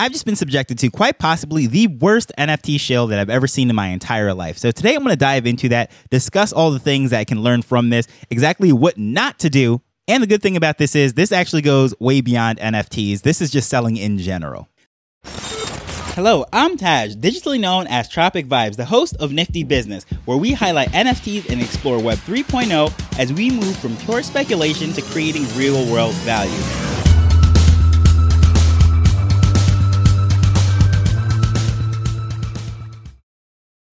I've just been subjected to quite possibly the worst NFT shill that I've ever seen in my entire life. So today I'm going to dive into that, discuss all the things that I can learn from this, exactly what not to do. And the good thing about this is this actually goes way beyond NFTs. This is just selling in general. Hello, I'm Taj, digitally known as Tropic Vibes, the host of Nifty Business, where we highlight NFTs and explore Web 3.0 as we move from pure speculation to creating real world value.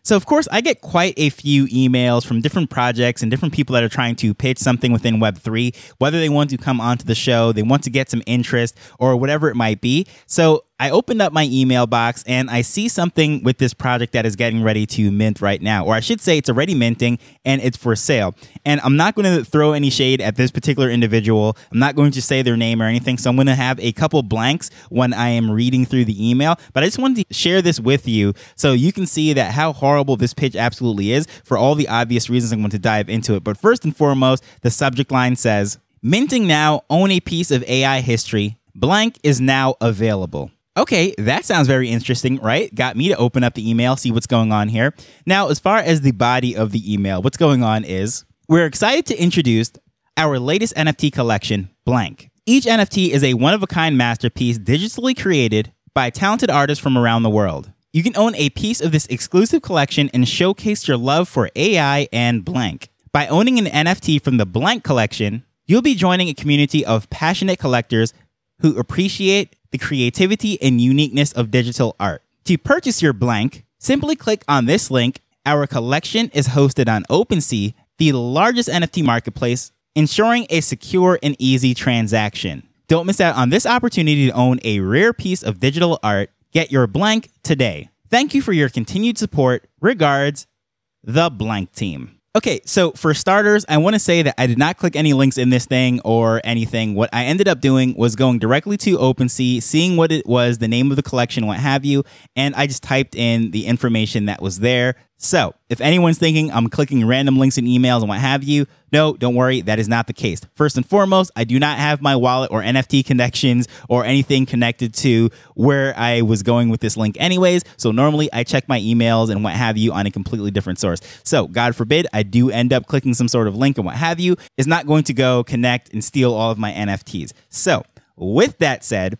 So, of course, I get quite a few emails from different projects and different people that are trying to pitch something within Web3, whether they want to come onto the show, they want to get some interest, or whatever it might be. So, I opened up my email box and I see something with this project that is getting ready to mint right now. Or I should say it's already minting and it's for sale. And I'm not going to throw any shade at this particular individual. I'm not going to say their name or anything. So I'm going to have a couple blanks when I am reading through the email. But I just wanted to share this with you so you can see that how horrible this pitch absolutely is for all the obvious reasons I'm going to dive into it. But first and foremost, the subject line says, Minting now, own a piece of AI history. Blank is now available. Okay, that sounds very interesting, right? Got me to open up the email, see what's going on here. Now, as far as the body of the email, what's going on is we're excited to introduce our latest NFT collection, Blank. Each NFT is a one of a kind masterpiece digitally created by talented artists from around the world. You can own a piece of this exclusive collection and showcase your love for AI and Blank. By owning an NFT from the Blank collection, you'll be joining a community of passionate collectors who appreciate the creativity and uniqueness of digital art. To purchase your blank, simply click on this link. Our collection is hosted on OpenSea, the largest NFT marketplace, ensuring a secure and easy transaction. Don't miss out on this opportunity to own a rare piece of digital art. Get your blank today. Thank you for your continued support. Regards, the blank team. Okay, so for starters, I want to say that I did not click any links in this thing or anything. What I ended up doing was going directly to OpenSea, seeing what it was, the name of the collection, what have you, and I just typed in the information that was there. So, if anyone's thinking I'm clicking random links in emails and what have you, no, don't worry, that is not the case. First and foremost, I do not have my wallet or NFT connections or anything connected to where I was going with this link, anyways. So, normally I check my emails and what have you on a completely different source. So, God forbid I do end up clicking some sort of link and what have you, is not going to go connect and steal all of my NFTs. So, with that said,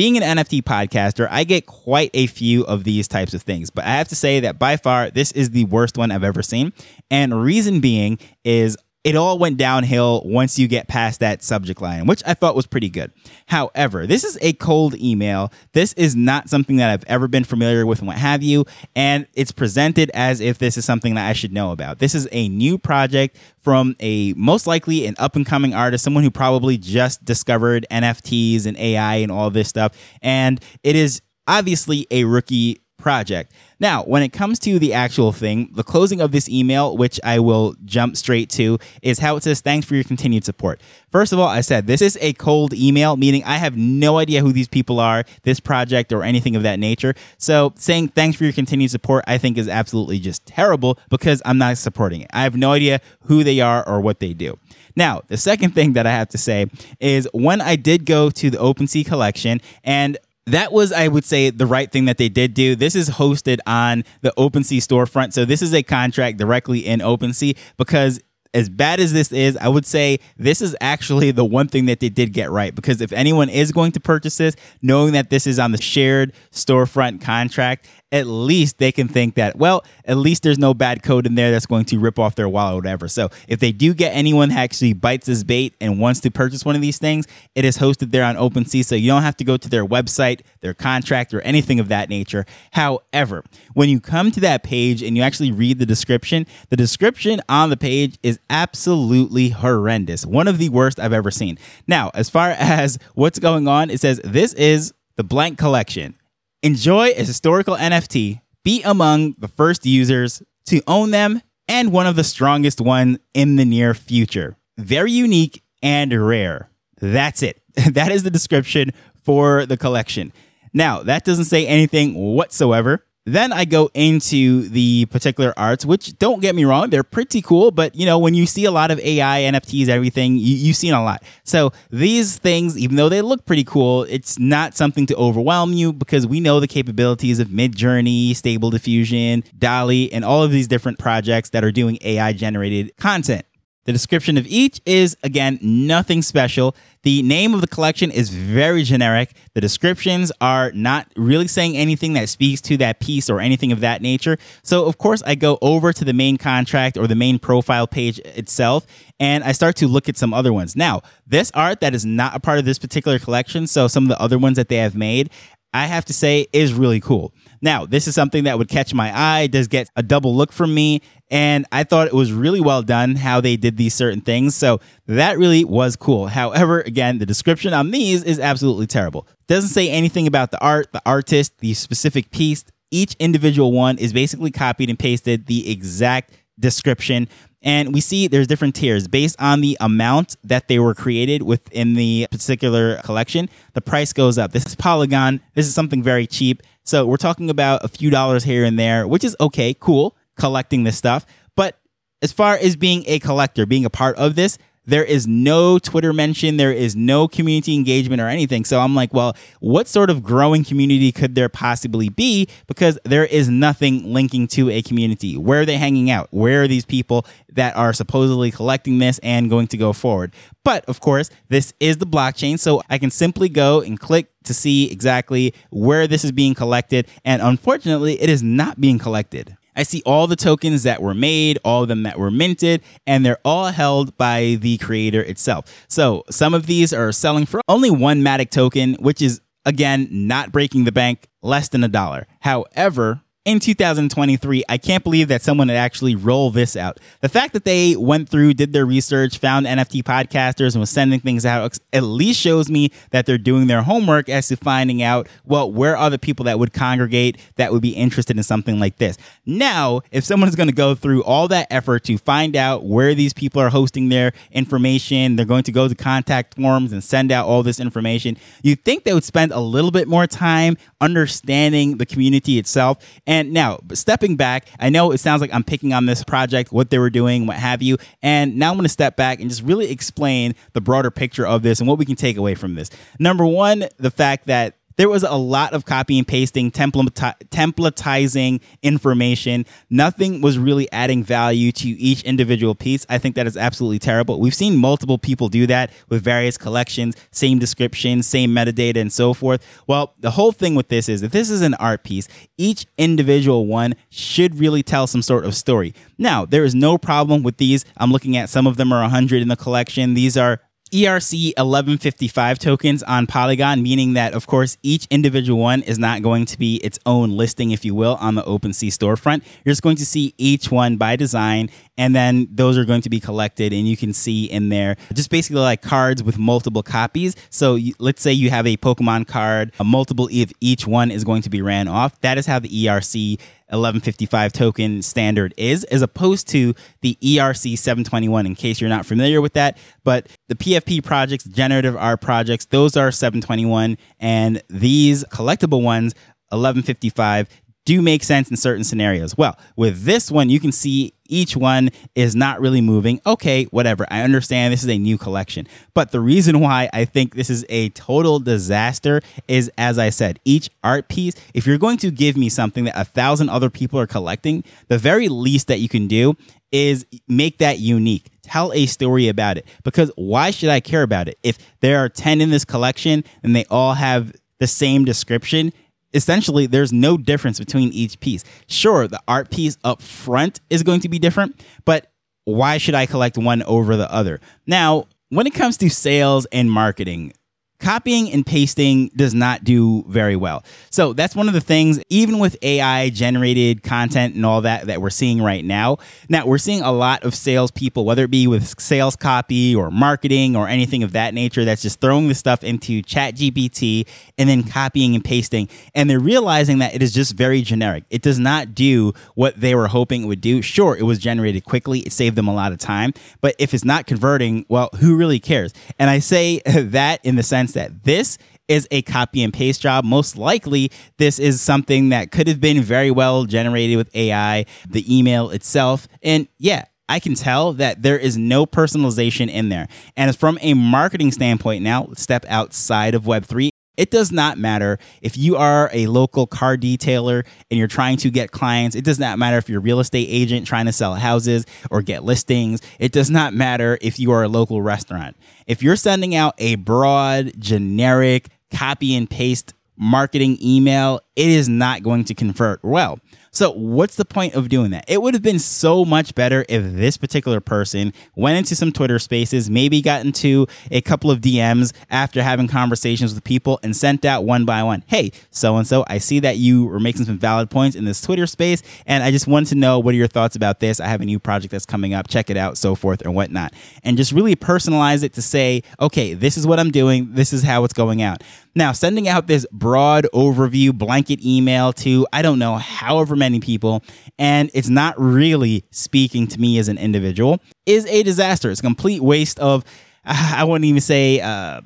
being an NFT podcaster, I get quite a few of these types of things, but I have to say that by far, this is the worst one I've ever seen. And reason being is it all went downhill once you get past that subject line, which I thought was pretty good. However, this is a cold email. This is not something that I've ever been familiar with and what have you. And it's presented as if this is something that I should know about. This is a new project from a most likely an up and coming artist, someone who probably just discovered NFTs and AI and all this stuff. And it is obviously a rookie project. Now, when it comes to the actual thing, the closing of this email, which I will jump straight to, is how it says, Thanks for your continued support. First of all, I said this is a cold email, meaning I have no idea who these people are, this project, or anything of that nature. So saying thanks for your continued support, I think is absolutely just terrible because I'm not supporting it. I have no idea who they are or what they do. Now, the second thing that I have to say is when I did go to the OpenSea collection and that was, I would say, the right thing that they did do. This is hosted on the OpenSea storefront. So this is a contract directly in OpenSea because as bad as this is, I would say this is actually the one thing that they did get right. Because if anyone is going to purchase this, knowing that this is on the shared storefront contract, at least they can think that, well, at least there's no bad code in there that's going to rip off their wallet or whatever. So if they do get anyone that actually bites this bait and wants to purchase one of these things, it is hosted there on OpenSea. So you don't have to go to their website, their contract, or anything of that nature. However, when you come to that page and you actually read the description, the description on the page is absolutely horrendous. One of the worst I've ever seen. Now, as far as what's going on, it says this is the blank collection. Enjoy a historical NFT, be among the first users to own them, and one of the strongest ones in the near future. Very unique and rare. That's it. That is the description for the collection. Now, that doesn't say anything whatsoever Then I go into the particular arts, which don't get me wrong, they're pretty cool. But you know, when you see a lot of AI, NFTs, everything, you, you've seen a lot. So these things, even though they look pretty cool, it's not something to overwhelm you because we know the capabilities of Midjourney, Stable Diffusion, DALL-E, and all of these different projects that are doing AI generated content. The description of each is, again, nothing special. The name of the collection is very generic. The descriptions are not really saying anything that speaks to that piece or anything of that nature. So, of course, I go over to the main contract or the main profile page itself and I start to look at some other ones. Now, this art that is not a part of this particular collection, so some of the other ones that they have made, I have to say is really cool. Now, this is something that would catch my eye, does get a double look from me, and I thought it was really well done how they did these certain things. So that really was cool. However, again, the description on these is absolutely terrible. Doesn't say anything about the art, the artist, the specific piece. Each individual one is basically copied and pasted the exact description. And we see there's different tiers based on the amount that they were created within the particular collection. The price goes up. This is Polygon. This is something very cheap. So we're talking about a few dollars here and there, which is okay, cool, collecting this stuff. But as far as being a collector, being a part of this, there is no Twitter mention, there is no community engagement or anything. So I'm like, well, what sort of growing community could there possibly be? Because there is nothing linking to a community. Where are they hanging out? Where are these people that are supposedly collecting this and going to go forward? But of course, this is the blockchain, so I can simply go and click to see exactly where this is being collected. And unfortunately, it is not being collected. I see all the tokens that were made, all of them that were minted, and they're all held by the creator itself. So some of these are selling for only one Matic token, which is again not breaking the bank, less than a dollar. However, in 2023. I can't believe that someone had actually rolled this out. The fact that they went through, did their research, found NFT podcasters, and was sending things out at least shows me that they're doing their homework as to finding out, well, where are the people that would congregate that would be interested in something like this. Now, if someone is going to go through all that effort to find out where these people are hosting their information, they're going to go to contact forms and send out all this information, you'd think they would spend a little bit more time understanding the community itself and now, stepping back, I know it sounds like I'm picking on this project, what they were doing, what have you. And now I'm going to step back and just really explain the broader picture of this and what we can take away from this. Number one, the fact that there was a lot of copy and pasting, templatizing information. Nothing was really adding value to each individual piece. I think that is absolutely terrible. We've seen multiple people do that with various collections, same description, same metadata, and so forth. Well, the whole thing with this is if this is an art piece, each individual one should really tell some sort of story. Now, there is no problem with these. I'm looking at some of them are 100 in the collection. These are ERC 1155 tokens on Polygon, meaning that, of course, each individual one is not going to be its own listing, if you will, on the OpenSea storefront. You're just going to see each one by design, and then those are going to be collected, and you can see in there just basically like cards with multiple copies. So you, let's say you have a Pokemon card, a multiple of each one is going to be ran off. That is how the ERC 1155 token standard is, as opposed to the ERC 721, in case you're not familiar with that. But the PFP projects, generative art projects, those are 721, and these collectible ones, 1155, do make sense in certain scenarios. Well, with this one, you can see each one is not really moving. Okay, whatever. I understand this is a new collection. But the reason why I think this is a total disaster is, as I said, each art piece, if you're going to give me something that a thousand other people are collecting, the very least that you can do is make that unique. Tell a story about it. Because why should I care about it? If there are 10 in this collection and they all have the same description, essentially there's no difference between each piece. Sure, the art piece up front is going to be different, but why should I collect one over the other? Now, when it comes to sales and marketing, copying and pasting does not do very well. So that's one of the things, even with AI generated content and all that that we're seeing right now. Now we're seeing a lot of salespeople, whether it be with sales copy or marketing or anything of that nature, that's just throwing the stuff into Chat GPT and then copying and pasting. And they're realizing that it is just very generic. It does not do what they were hoping it would do. Sure, it was generated quickly, it saved them a lot of time. But if it's not converting, well, who really cares? And I say that in the sense that this is a copy and paste job. Most likely, this is something that could have been very well generated with AI, the email itself. And yeah, I can tell that there is no personalization in there. And from a marketing standpoint, now step outside of Web3. It does not matter if you are a local car detailer and you're trying to get clients. It does not matter if you're a real estate agent trying to sell houses or get listings. It does not matter if you are a local restaurant. If you're sending out a broad, generic, copy and paste marketing email, it is not going to convert well. So, what's the point of doing that? It would have been so much better if this particular person went into some Twitter spaces, maybe got into a couple of DMs after having conversations with people and sent out one by one, hey, so and so, I see that you were making some valid points in this Twitter space, and I just wanted to know what are your thoughts about this? I have a new project that's coming up, check it out, so forth, and whatnot. And just really personalize it to say, okay, this is what I'm doing, this is how it's going out. Now, sending out this broad overview blanket email to, I don't know, however many people, and it's not really speaking to me as an individual is a disaster. It's a complete waste of. I wouldn't even say, uh,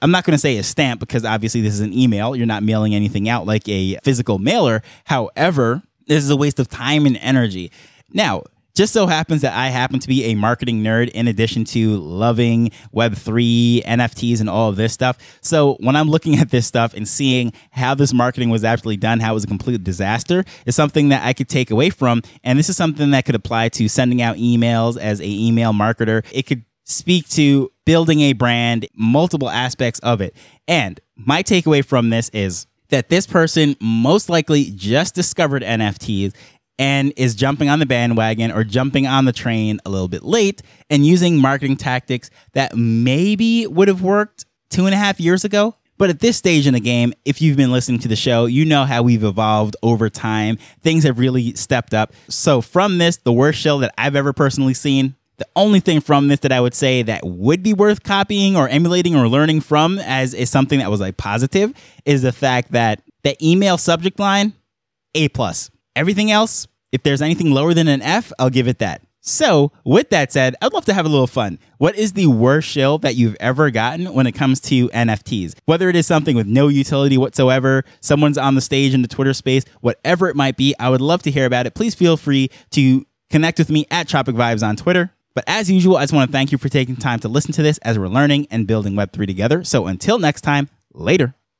I'm not going to say a stamp because obviously this is an email. You're not mailing anything out like a physical mailer. However, this is a waste of time and energy. Now, just so happens that I happen to be a marketing nerd in addition to loving Web3, NFTs, and all of this stuff. So when I'm looking at this stuff and seeing how this marketing was actually done, how it was a complete disaster, is something that I could take away from. And this is something that could apply to sending out emails as a email marketer. It could speak to building a brand, multiple aspects of it. And my takeaway from this is that this person most likely just discovered NFTs and is jumping on the bandwagon or jumping on the train a little bit late and using marketing tactics that maybe would have worked two and a half years ago. But at this stage in the game, if you've been listening to the show, you know how we've evolved over time. Things have really stepped up. So, from this, the worst show that I've ever personally seen, the only thing from this that I would say that would be worth copying or emulating or learning from as is something that was like positive is the fact that the email subject line, A plus. Everything else, if there's anything lower than an F, I'll give it that. So, with that said, I'd love to have a little fun. What is the worst shill that you've ever gotten when it comes to NFTs? Whether it is something with no utility whatsoever, someone's on the stage in the Twitter space, whatever it might be, I would love to hear about it. Please feel free to connect with me at Tropic Vibes on Twitter. But as usual, I just want to thank you for taking time to listen to this as we're learning and building Web3 together. So until next time, later.